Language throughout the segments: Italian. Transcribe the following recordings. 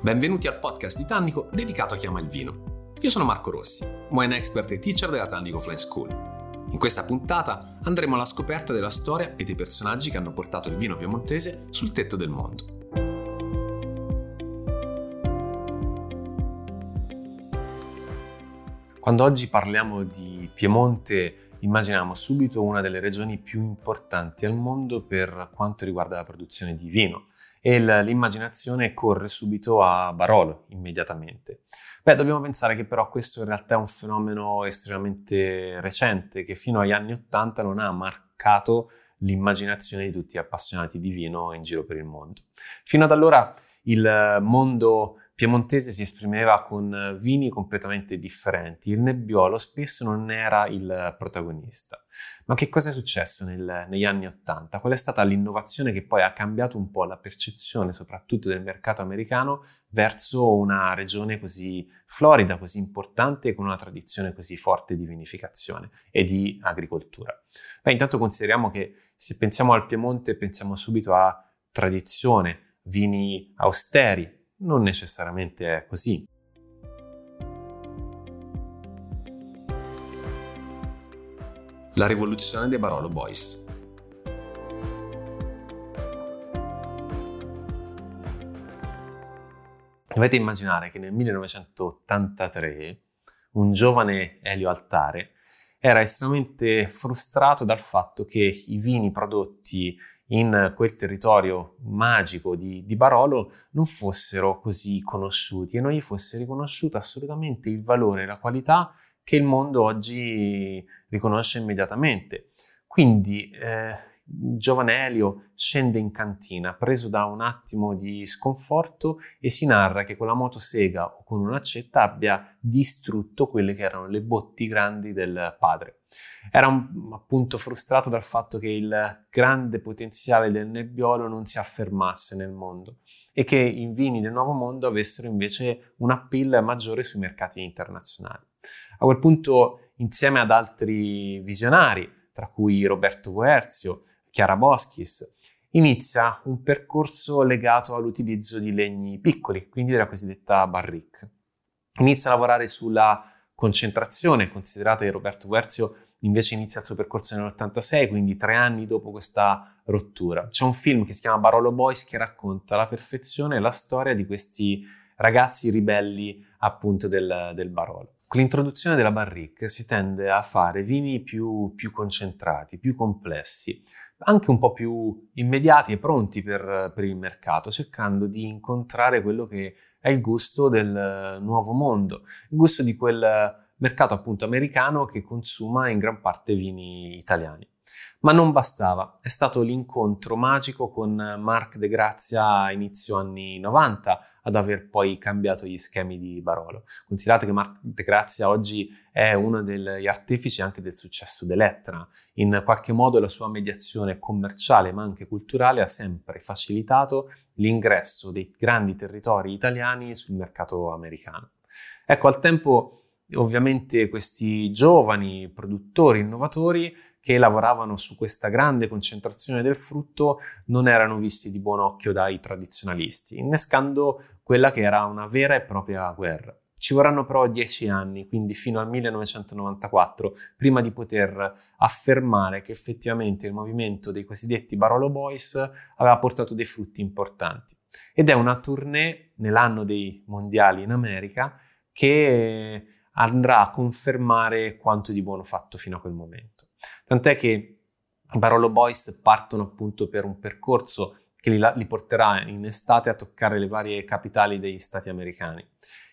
Benvenuti al podcast di dedicato a chi ama il vino. Io sono Marco Rossi, wine expert e teacher della Tannico Fly School. In questa puntata andremo alla scoperta della storia e dei personaggi che hanno portato il vino piemontese sul tetto del mondo. Quando oggi parliamo di Piemonte immaginiamo subito una delle regioni più importanti al mondo per quanto riguarda la produzione di vino e l'immaginazione corre subito a Barolo immediatamente. Beh, dobbiamo pensare che però questo in realtà è un fenomeno estremamente recente che fino agli anni Ottanta non ha marcato l'immaginazione di tutti gli appassionati di vino in giro per il mondo. Fino ad allora il mondo piemontese si esprimeva con vini completamente differenti, il nebbiolo spesso non era il protagonista. Ma che cosa è successo nel, negli anni Ottanta? Qual è stata l'innovazione che poi ha cambiato un po' la percezione, soprattutto del mercato americano, verso una regione così florida, così importante, con una tradizione così forte di vinificazione e di agricoltura? Beh, intanto consideriamo che se pensiamo al Piemonte pensiamo subito a tradizione, vini austeri, non necessariamente è così. La rivoluzione dei Barolo Boys. Dovete immaginare che nel 1983 un giovane Elio Altare era estremamente frustrato dal fatto che i vini prodotti in quel territorio magico di, di, Barolo non fossero così conosciuti e non gli fosse riconosciuto assolutamente il valore e la qualità che il mondo oggi riconosce immediatamente. Quindi eh, giovane Elio scende in cantina, preso da un attimo di sconforto e si narra che con la motosega o con un'accetta abbia distrutto quelle che erano le botti grandi del padre. Era un, appunto frustrato dal fatto che il grande potenziale del nebbiolo non si affermasse nel mondo e che i vini del nuovo mondo avessero invece un appeal maggiore sui mercati internazionali. A quel punto, insieme ad altri visionari, tra cui Roberto Voerzio, Chiara Boschis, inizia un percorso legato all'utilizzo di legni piccoli, quindi della cosiddetta barrique. Inizia a lavorare sulla concentrazione, considerate che Roberto Voerzio invece inizia il suo percorso nell'86, quindi tre anni dopo questa rottura. C'è un film che si chiama Barolo Boys che racconta la perfezione la storia di questi ragazzi ribelli appunto del, del Barolo. Con l'introduzione della barrique si tende a fare vini più, più concentrati, più complessi, anche un po' più immediati e pronti per, per, il mercato, cercando di incontrare quello che è il gusto del nuovo mondo, il gusto di quel mercato appunto americano che consuma in gran parte vini italiani. Ma non bastava, è stato l'incontro magico con Marc De Grazia a inizio anni 90 ad aver poi cambiato gli schemi di Barolo. Considerate che Marc De Grazia oggi è uno degli artefici anche del successo dell'Etna. In qualche modo la sua mediazione commerciale ma anche culturale ha sempre facilitato l'ingresso dei grandi territori italiani sul mercato americano. Ecco, al tempo ovviamente questi giovani produttori innovatori che lavoravano su questa grande concentrazione del frutto non erano visti di buon occhio dai tradizionalisti, innescando quella che era una vera e propria guerra. Ci vorranno però dieci anni, quindi fino al 1994, prima di poter affermare che effettivamente il movimento dei cosiddetti Barolo Boys aveva portato dei frutti importanti. Ed è una tournée nell'anno dei mondiali in America che andrà a confermare quanto di buono fatto fino a quel momento. Tant'è che i Barolo Boys partono appunto per un percorso che li, li, porterà in estate a toccare le varie capitali degli stati americani.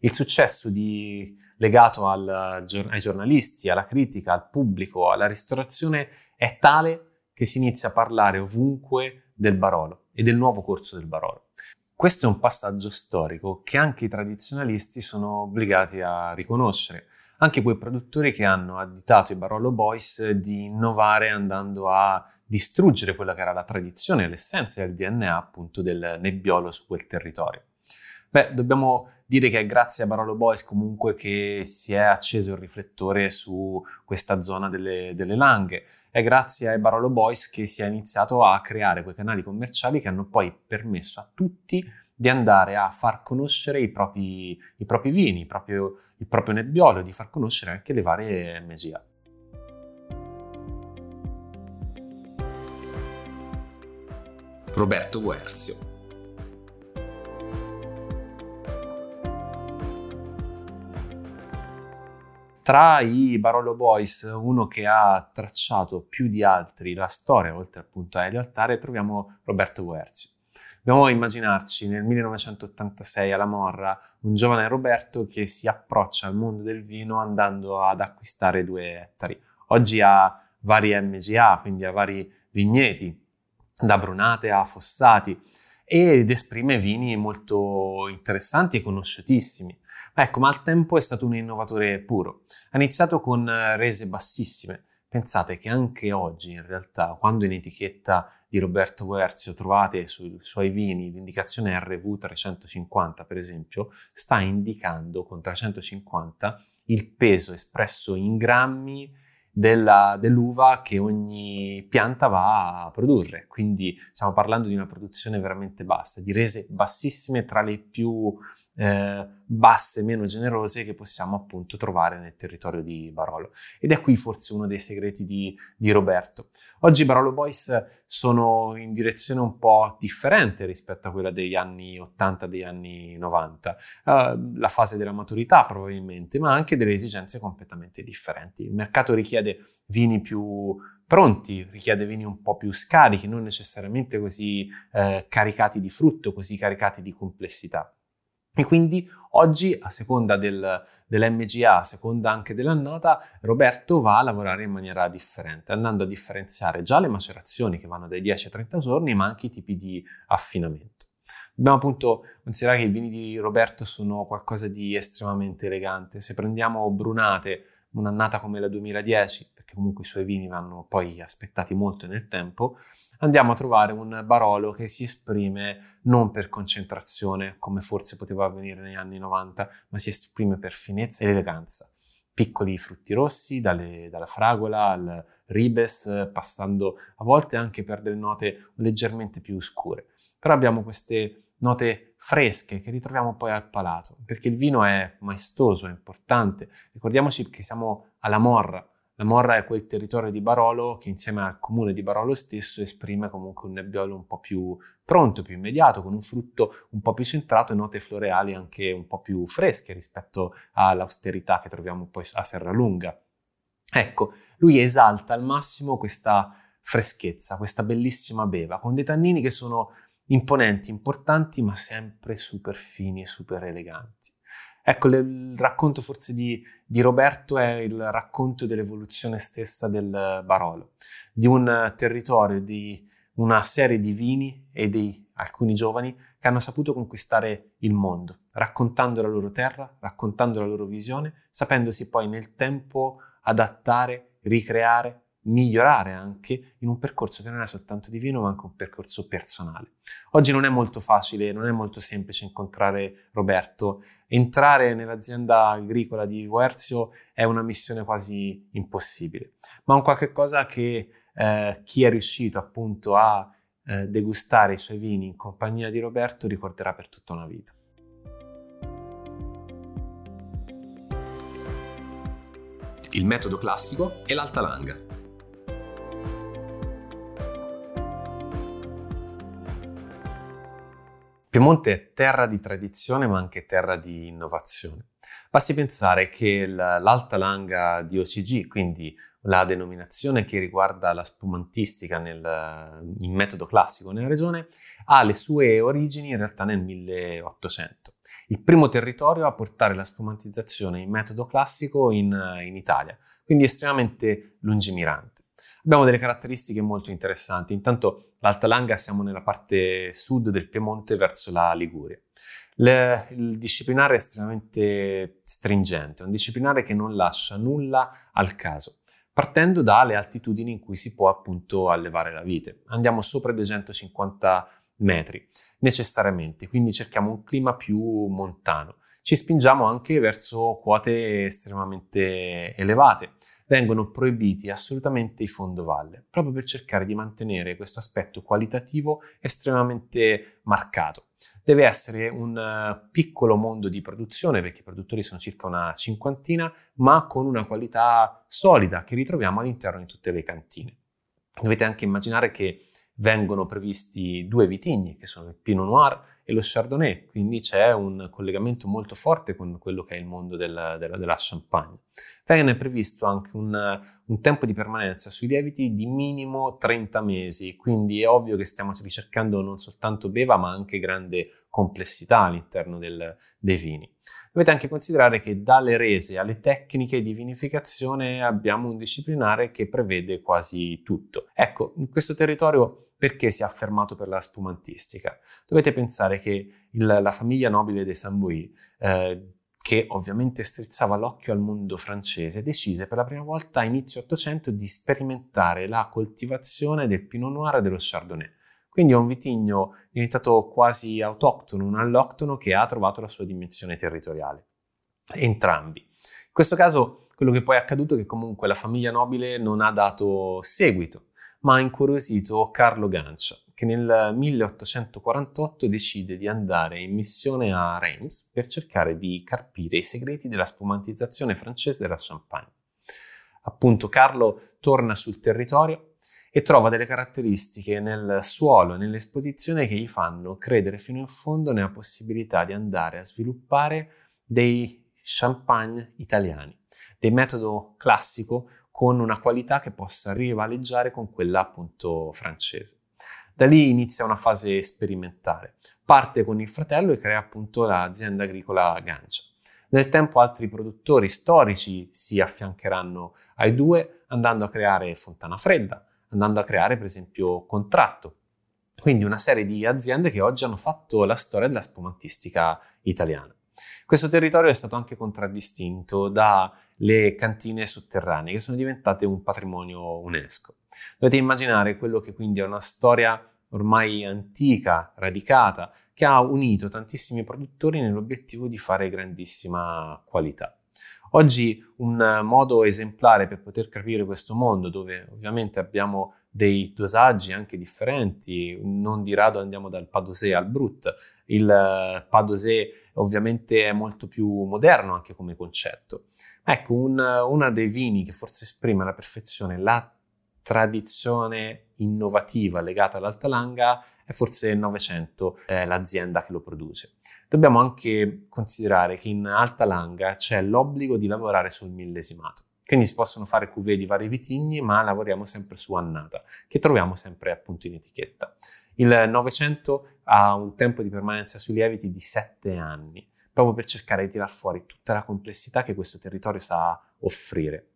Il successo di, legato al, ai giornalisti, alla critica, al pubblico, alla ristorazione è tale che si inizia a parlare ovunque del Barolo e del nuovo corso del Barolo. Questo è un passaggio storico che anche i tradizionalisti sono obbligati a riconoscere. Anche quei produttori che hanno additato i Barolo Boys di innovare andando a distruggere quella che era la tradizione, l'essenza e il DNA appunto del nebbiolo su quel territorio. Beh, dobbiamo dire che è grazie a Barolo Boys comunque che si è acceso il riflettore su questa zona delle, delle Langhe. È grazie ai Barolo Boys che si è iniziato a creare quei canali commerciali che hanno poi permesso a tutti di andare a far conoscere i propri, i propri vini, il proprio, il proprio nebbiolo, di far conoscere anche le varie MGA. Roberto Guerzio. Tra i Barolo Boys, uno che ha tracciato più di altri la storia, oltre appunto a Elio Altare, troviamo Roberto Guerzio. Dobbiamo immaginarci nel 1986 alla Morra un giovane Roberto che si approccia al mondo del vino andando ad acquistare due ettari. Oggi ha vari MGA, quindi ha vari vigneti, da brunate a fossati ed esprime vini molto interessanti e conosciutissimi. Ecco, ma al tempo è stato un innovatore puro. Ha iniziato con rese bassissime. Pensate che anche oggi, in realtà, quando in etichetta di Roberto Verzio trovate sui suoi vini l'indicazione RV 350, per esempio, sta indicando con 350 il peso espresso in grammi della, dell'uva che ogni pianta va a produrre. Quindi stiamo parlando di una produzione veramente bassa, di rese bassissime tra le più eh, basse, meno generose che possiamo appunto trovare nel territorio di Barolo. Ed è qui forse uno dei segreti di, di Roberto. Oggi Barolo Boys sono in direzione un po' differente rispetto a quella degli anni 80, degli anni 90. Uh, eh, la fase della maturità probabilmente, ma anche delle esigenze completamente differenti. Il mercato richiede vini più pronti, richiede vini un po' più scarichi, non necessariamente così eh, caricati di frutto, così caricati di complessità. E quindi oggi, a seconda del, dell'MGA, a seconda anche dell'annata, Roberto va a lavorare in maniera differente, andando a differenziare già le macerazioni che vanno dai 10 ai 30 giorni, ma anche i tipi di affinamento. Dobbiamo appunto considerare che i vini di Roberto sono qualcosa di estremamente elegante. Se prendiamo Brunate, un'annata come la 2010, perché comunque i suoi vini vanno poi aspettati molto nel tempo, andiamo a trovare un Barolo che si esprime non per concentrazione, come forse poteva avvenire negli anni 90, ma si esprime per finezza ed eleganza. Piccoli frutti rossi, dalle, dalla fragola al ribes, passando a volte anche per delle note leggermente più scure. Però abbiamo queste note fresche che ritroviamo poi al palato, perché il vino è maestoso, è importante. Ricordiamoci che siamo alla morra, la Morra è quel territorio di Barolo che insieme al comune di Barolo stesso esprime comunque un nebbiolo un po' più pronto, più immediato, con un frutto un po' più centrato e note floreali anche un po' più fresche rispetto all'austerità che troviamo poi a Serralunga. Ecco, lui esalta al massimo questa freschezza, questa bellissima beva, con dei tannini che sono imponenti, importanti, ma sempre super fini e super eleganti. Ecco, le, il racconto forse di, di, Roberto è il racconto dell'evoluzione stessa del Barolo, di un territorio, di una serie di vini e di alcuni giovani che hanno saputo conquistare il mondo, raccontando la loro terra, raccontando la loro visione, sapendosi poi nel tempo adattare, ricreare migliorare anche in un percorso che non è soltanto di vino, ma anche un percorso personale. Oggi non è molto facile, non è molto semplice incontrare Roberto. Entrare nell'azienda agricola di Voerzio è una missione quasi impossibile, ma un qualche cosa che eh, chi è riuscito appunto a eh, degustare i suoi vini in compagnia di Roberto ricorderà per tutta una vita. Il metodo classico è l'alta Piemonte è terra di tradizione ma anche terra di innovazione. Basti pensare che l'alta langa di OCG, quindi la denominazione che riguarda la spumantistica nel, in metodo classico nella regione, ha le sue origini in realtà nel 1800. Il primo territorio a portare la spumantizzazione in metodo classico in, in Italia, quindi estremamente lungimirante. Abbiamo delle caratteristiche molto interessanti. Intanto l'Alta Langa siamo nella parte sud del Piemonte verso la Liguria. Le, il disciplinare è estremamente stringente, è un disciplinare che non lascia nulla al caso, partendo dalle altitudini in cui si può appunto allevare la vite. Andiamo sopra i 250 metri necessariamente, quindi cerchiamo un clima più montano. Ci spingiamo anche verso quote estremamente elevate vengono proibiti assolutamente i fondovalle, proprio per cercare di mantenere questo aspetto qualitativo estremamente marcato. Deve essere un uh, piccolo mondo di produzione, perché i produttori sono circa una cinquantina, ma con una qualità solida che ritroviamo all'interno di tutte le cantine. Dovete anche immaginare che vengono previsti due vitigni, che sono il Pinot Noir e lo Chardonnay, quindi c'è un collegamento molto forte con quello che è il mondo del, della, della, Champagne. Viene previsto anche un, un, tempo di permanenza sui lieviti di minimo 30 mesi, quindi è ovvio che stiamo ricercando non soltanto beva ma anche grande complessità all'interno del, dei vini. Dovete anche considerare che dalle rese alle tecniche di vinificazione abbiamo un disciplinare che prevede quasi tutto. Ecco, in questo territorio perché si è affermato per la spumantistica? Dovete pensare che il, la famiglia nobile dei Sambuì, eh, che ovviamente strizzava l'occhio al mondo francese, decise per la prima volta a inizio Ottocento di sperimentare la coltivazione del Pinot Noir e dello Chardonnay. Quindi è un vitigno diventato quasi autoctono, un alloctono che ha trovato la sua dimensione territoriale. Entrambi. In questo caso quello che poi è accaduto è che comunque la famiglia nobile non ha dato seguito ma ha incuriosito Carlo Gancia, che nel 1848 decide di andare in missione a Reims per cercare di carpire i segreti della spumantizzazione francese della Champagne. Appunto, Carlo torna sul territorio e trova delle caratteristiche nel suolo e nell'esposizione che gli fanno credere fino in fondo nella possibilità di andare a sviluppare dei champagne italiani, dei metodo classico con una qualità che possa rivaleggiare con quella appunto francese. Da lì inizia una fase sperimentale. Parte con il fratello e crea appunto l'azienda agricola Gancia. Nel tempo altri produttori storici si affiancheranno ai due andando a creare Fontana Fredda, andando a creare per esempio Contratto, quindi una serie di aziende che oggi hanno fatto la storia della spumantistica italiana. Questo territorio è stato anche contraddistinto dalle cantine sotterranee, che sono diventate un patrimonio UNESCO. Dovete immaginare quello che quindi è una storia ormai antica, radicata, che ha unito tantissimi produttori nell'obiettivo di fare grandissima qualità. Oggi un modo esemplare per poter capire questo mondo, dove ovviamente abbiamo dei dosaggi anche differenti, non di rado andiamo dal Padosé al Brut, il Padosé ovviamente è molto più moderno anche come concetto. Ecco, un, uno dei vini che forse esprime alla perfezione la tradizione innovativa legata all'Altalanga è forse il Novecento, eh, l'azienda che lo produce. Dobbiamo anche considerare che in Altalanga c'è l'obbligo di lavorare sul millesimato. Quindi si possono fare cuvée di vari vitigni, ma lavoriamo sempre su annata, che troviamo sempre appunto in etichetta. Il Novecento ha un tempo di permanenza sui lieviti di sette anni, proprio per cercare di tirar fuori tutta la complessità che questo territorio sa offrire.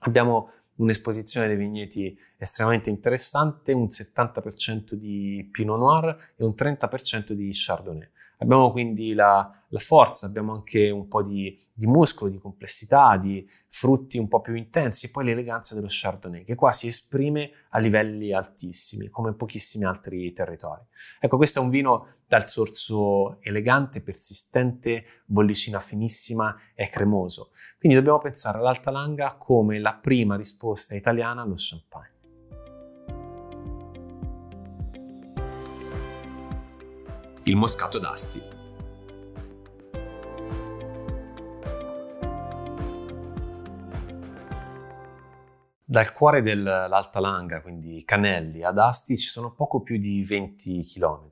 Abbiamo un'esposizione dei vigneti estremamente interessante, un 70% di Pinot Noir e un 30% di Chardonnay. Abbiamo quindi la, la forza, abbiamo anche un po' di, di, muscolo, di complessità, di frutti un po' più intensi e poi l'eleganza dello Chardonnay che qua si esprime a livelli altissimi come in pochissimi altri territori. Ecco, questo è un vino dal sorso elegante, persistente, bollicina finissima e cremoso. Quindi dobbiamo pensare all'Alta Langa come la prima risposta italiana allo champagne. il moscato d'Asti. Dal cuore dell'Alta Langa, quindi Canelli, ad Asti, ci sono poco più di 20 km.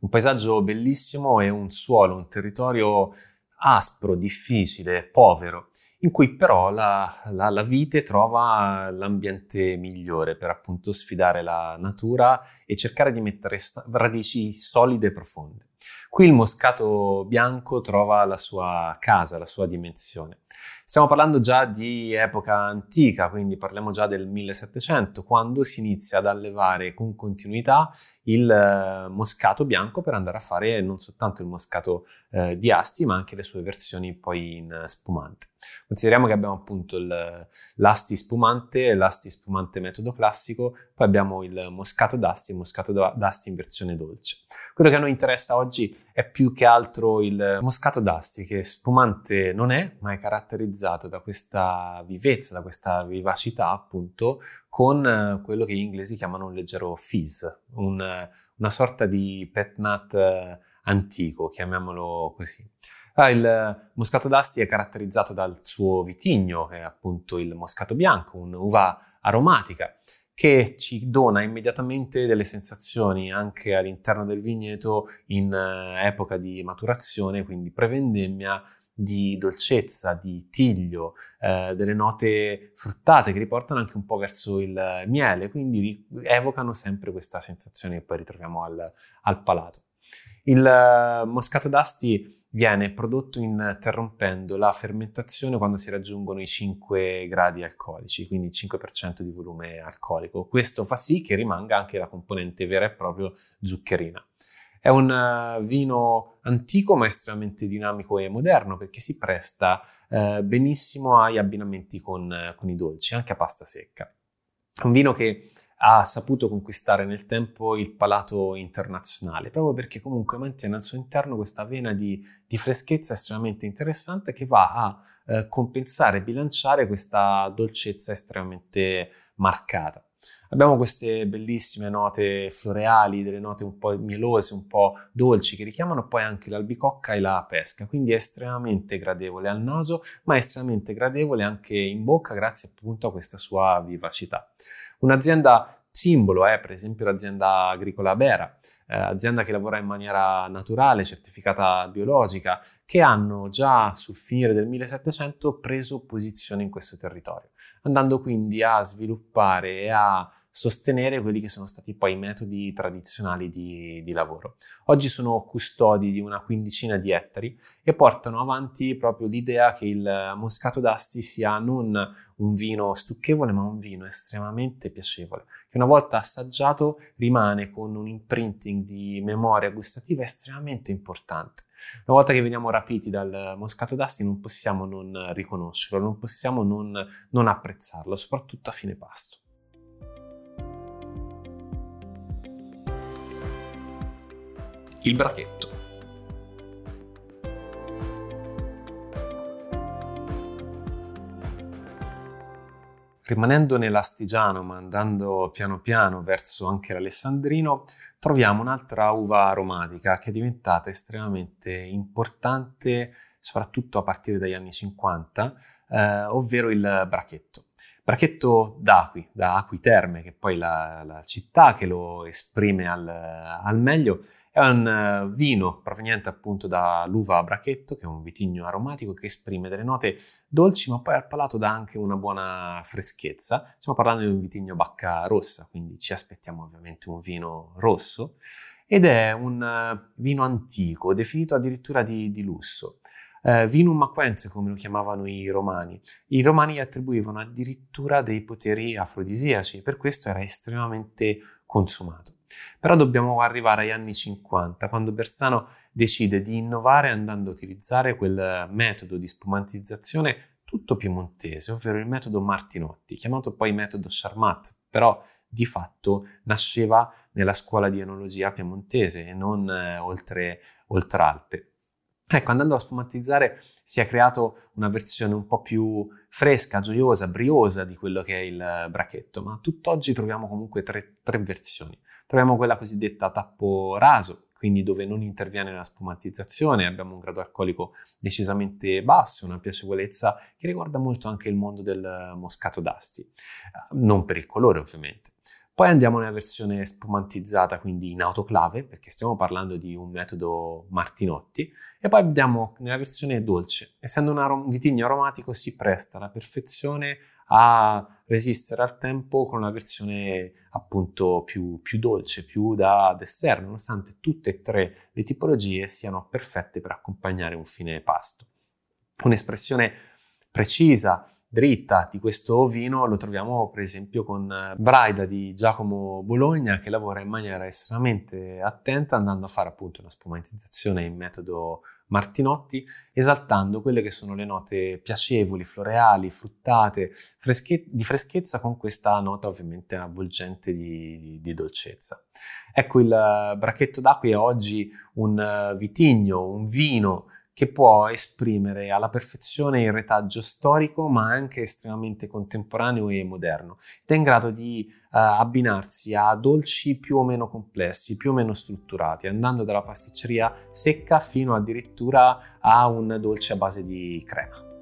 Un paesaggio bellissimo e un suolo, un territorio aspro, difficile, povero, in cui però la, la, la, vite trova l'ambiente migliore per appunto sfidare la natura e cercare di mettere radici solide e profonde. Qui il moscato bianco trova la sua casa, la sua dimensione. Stiamo parlando già di epoca antica, quindi parliamo già del 1700, quando si inizia ad allevare con continuità il eh, moscato bianco per andare a fare non soltanto il moscato eh, di asti, ma anche le sue versioni poi in spumante. Consideriamo che abbiamo appunto il, l'asti spumante, l'asti spumante metodo classico, poi abbiamo il moscato d'asti il moscato d'asti in versione dolce. Quello che a noi interessa oggi è più che altro il moscato d'asti, che spumante non è, ma è caratterizzato da questa vivezza, da questa vivacità appunto, con eh, quello che gli inglesi chiamano un leggero fizz, un, una sorta di pet nut eh, antico, chiamiamolo così. Ah, il moscato d'Asti è caratterizzato dal suo vitigno, che è appunto il moscato bianco, un'uva aromatica che ci dona immediatamente delle sensazioni anche all'interno del vigneto in eh, epoca di maturazione, quindi prevendemmia di dolcezza, di tiglio, eh, delle note fruttate che riportano anche un po' verso il miele, quindi evocano sempre questa sensazione che poi ritroviamo al, al palato. Il uh, moscato d'asti viene prodotto interrompendo la fermentazione quando si raggiungono i 5 gradi alcolici, quindi il 5% di volume alcolico. Questo fa sì che rimanga anche la componente vera e propria zuccherina. È un uh, vino antico ma estremamente dinamico e moderno perché si presta uh, benissimo agli abbinamenti con, uh, con i dolci, anche a pasta secca. Un vino che ha saputo conquistare nel tempo il palato internazionale, proprio perché comunque mantiene al suo interno questa vena di, di freschezza estremamente interessante che va a eh, compensare e bilanciare questa dolcezza estremamente marcata. Abbiamo queste bellissime note floreali, delle note un po' mielose, un po' dolci, che richiamano poi anche l'albicocca e la pesca, quindi è estremamente gradevole al naso, ma è estremamente gradevole anche in bocca grazie appunto a questa sua vivacità. Un'azienda simbolo è per esempio l'azienda agricola Bera, eh, azienda che lavora in maniera naturale, certificata biologica, che hanno già sul finire del 1700 preso posizione in questo territorio, andando quindi a sviluppare e a sostenere quelli che sono stati poi i metodi tradizionali di, di, lavoro. Oggi sono custodi di una quindicina di ettari e portano avanti proprio l'idea che il moscato d'asti sia non un vino stucchevole, ma un vino estremamente piacevole, che una volta assaggiato rimane con un imprinting di memoria gustativa estremamente importante. Una volta che veniamo rapiti dal moscato d'asti non possiamo non riconoscerlo, non possiamo non, non apprezzarlo, soprattutto a fine pasto. Il brachetto. Rimanendo nell'astigiano, ma andando piano piano verso anche l'alessandrino, troviamo un'altra uva aromatica che è diventata estremamente importante soprattutto a partire dagli anni 50, eh, ovvero il brachetto. Brachetto d'Aqui, da Acqui Terme, che è poi la, la città che lo esprime al, al meglio, è un uh, vino proveniente appunto dall'uva brachetto, che è un vitigno aromatico che esprime delle note dolci, ma poi al palato dà anche una buona freschezza. Stiamo parlando di un vitigno bacca rossa, quindi ci aspettiamo ovviamente un vino rosso. Ed è un uh, vino antico, definito addirittura di, di lusso. Uh, vinum aquense, come lo chiamavano i romani. I romani gli attribuivano addirittura dei poteri afrodisiaci, per questo era estremamente consumato. Però dobbiamo arrivare agli anni 50, quando Bersano decide di innovare andando a utilizzare quel metodo di spumantizzazione tutto piemontese, ovvero il metodo Martinotti, chiamato poi metodo Charmat, però di fatto nasceva nella scuola di enologia piemontese e non eh, oltre, oltre Alpe. Ecco, andando a spumatizzare si è creato una versione un po' più fresca, gioiosa, briosa di quello che è il bracchetto, ma tutt'oggi troviamo comunque tre, tre versioni. Troviamo quella cosiddetta tappo raso, quindi dove non interviene la spumatizzazione, abbiamo un grado alcolico decisamente basso, una piacevolezza che riguarda molto anche il mondo del moscato d'asti, non per il colore ovviamente. Poi andiamo nella versione spumantizzata, quindi in autoclave, perché stiamo parlando di un metodo Martinotti, e poi andiamo nella versione dolce. Essendo un, vitigno aromatico si presta alla perfezione a resistere al tempo con una versione appunto più, più dolce, più da dessert, nonostante tutte e tre le tipologie siano perfette per accompagnare un fine pasto. Un'espressione precisa, dritta di questo vino lo troviamo per esempio con Braida di Giacomo Bologna che lavora in maniera estremamente attenta andando a fare appunto una spumatizzazione in metodo Martinotti, esaltando quelle che sono le note piacevoli, floreali, fruttate, fresche- di freschezza con questa nota ovviamente avvolgente di, di, dolcezza. Ecco, il bracchetto d'acqua è oggi un vitigno, un vino che può esprimere alla perfezione il retaggio storico ma anche estremamente contemporaneo e moderno ed è in grado di abbinarsi a dolci più o meno complessi, più o meno strutturati, andando dalla pasticceria secca fino addirittura a un dolce a base di crema.